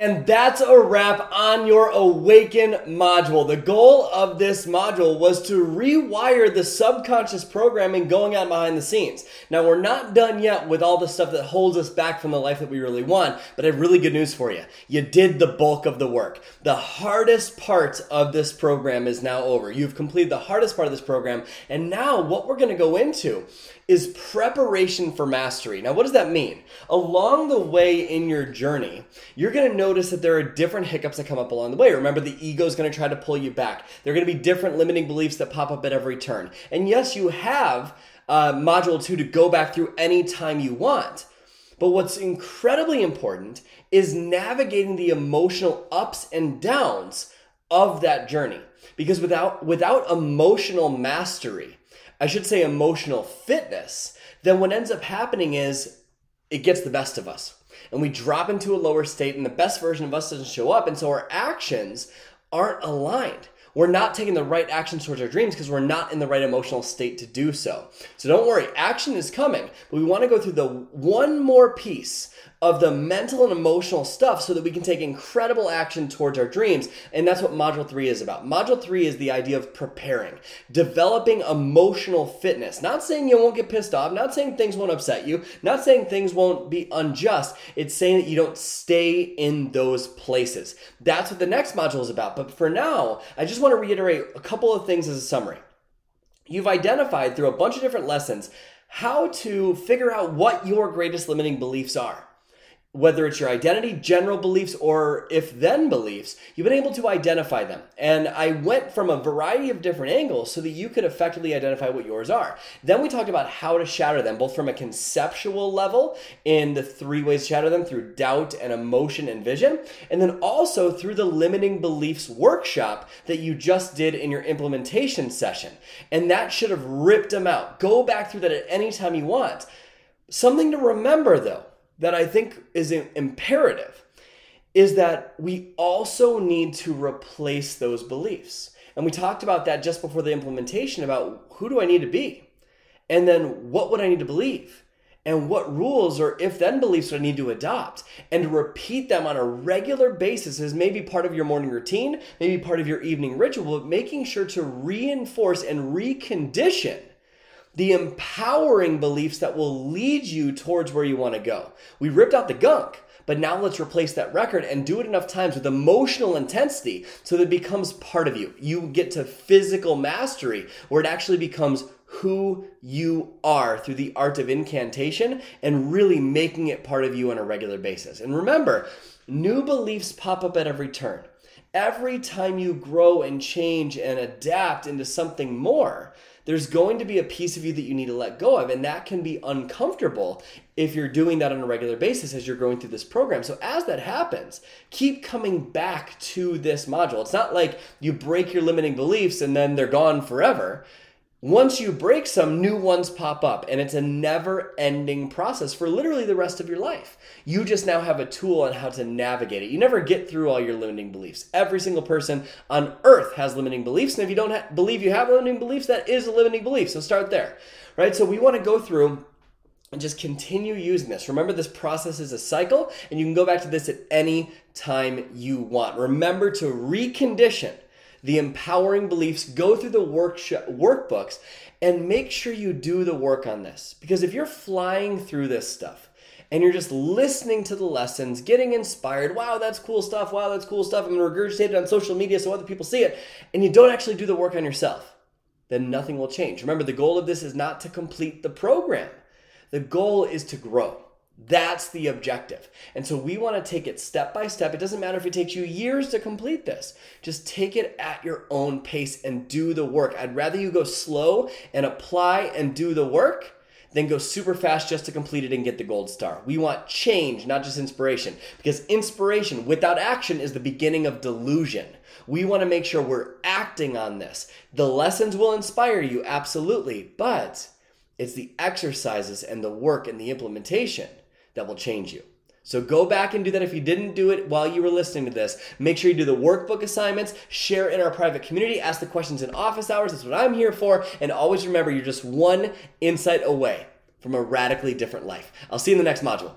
And that's a wrap on your Awaken module. The goal of this module was to rewire the subconscious programming going on behind the scenes. Now, we're not done yet with all the stuff that holds us back from the life that we really want, but I have really good news for you. You did the bulk of the work. The hardest part of this program is now over. You've completed the hardest part of this program, and now what we're to go into is preparation for mastery. Now, what does that mean? Along the way in your journey, you're going to notice that there are different hiccups that come up along the way. Remember, the ego is going to try to pull you back. There are going to be different limiting beliefs that pop up at every turn. And yes, you have uh, module two to go back through any time you want. But what's incredibly important is navigating the emotional ups and downs of that journey. Because without, without emotional mastery, I should say emotional fitness, then what ends up happening is it gets the best of us. And we drop into a lower state, and the best version of us doesn't show up. And so our actions aren't aligned. We're not taking the right actions towards our dreams because we're not in the right emotional state to do so. So don't worry, action is coming, but we want to go through the one more piece of the mental and emotional stuff so that we can take incredible action towards our dreams. And that's what Module 3 is about. Module 3 is the idea of preparing, developing emotional fitness. Not saying you won't get pissed off, not saying things won't upset you, not saying things won't be unjust. It's saying that you don't stay in those places. That's what the next module is about. But for now, I just want to reiterate a couple of things as a summary. You've identified through a bunch of different lessons how to figure out what your greatest limiting beliefs are whether it's your identity, general beliefs, or if then beliefs, you've been able to identify them. And I went from a variety of different angles so that you could effectively identify what yours are. Then we talked about how to shatter them, both from a conceptual level in the three ways to shatter them through doubt and emotion and vision, and then also through the limiting beliefs workshop that you just did in your implementation session. And that should have ripped them out. Go back through that at any time you want. Something to remember though that I think is imperative is that we also need to replace those beliefs. And we talked about that just before the implementation about who do I need to be? And then what would I need to believe? And what rules or if then beliefs would I need to adopt? And to repeat them on a regular basis is maybe part of your morning routine, maybe part of your evening ritual, but making sure to reinforce and recondition the empowering beliefs that will lead you towards where you want to go. We ripped out the gunk, but now let's replace that record and do it enough times with emotional intensity so that it becomes part of you. You get to physical mastery where it actually becomes who you are through the art of incantation and really making it part of you on a regular basis. And remember, new beliefs pop up at every turn. Every time you grow and change and adapt into something more, there's going to be a piece of you that you need to let go of. And that can be uncomfortable if you're doing that on a regular basis as you're going through this program. So, as that happens, keep coming back to this module. It's not like you break your limiting beliefs and then they're gone forever. Once you break some, new ones pop up, and it's a never ending process for literally the rest of your life. You just now have a tool on how to navigate it. You never get through all your limiting beliefs. Every single person on earth has limiting beliefs, and if you don't ha- believe you have limiting beliefs, that is a limiting belief. So start there, right? So we want to go through and just continue using this. Remember, this process is a cycle, and you can go back to this at any time you want. Remember to recondition the empowering beliefs, go through the workshop, workbooks, and make sure you do the work on this. Because if you're flying through this stuff, and you're just listening to the lessons, getting inspired. Wow, that's cool stuff. Wow, that's cool stuff. I'm going to regurgitate it on social media so other people see it. And you don't actually do the work on yourself, then nothing will change. Remember, the goal of this is not to complete the program, the goal is to grow. That's the objective. And so we want to take it step by step. It doesn't matter if it takes you years to complete this. Just take it at your own pace and do the work. I'd rather you go slow and apply and do the work than go super fast just to complete it and get the gold star. We want change, not just inspiration, because inspiration without action is the beginning of delusion. We want to make sure we're acting on this. The lessons will inspire you, absolutely, but it's the exercises and the work and the implementation that will change you. So go back and do that if you didn't do it while you were listening to this. Make sure you do the workbook assignments, share in our private community, ask the questions in office hours. That's what I'm here for. And always remember, you're just one insight away from a radically different life. I'll see you in the next module.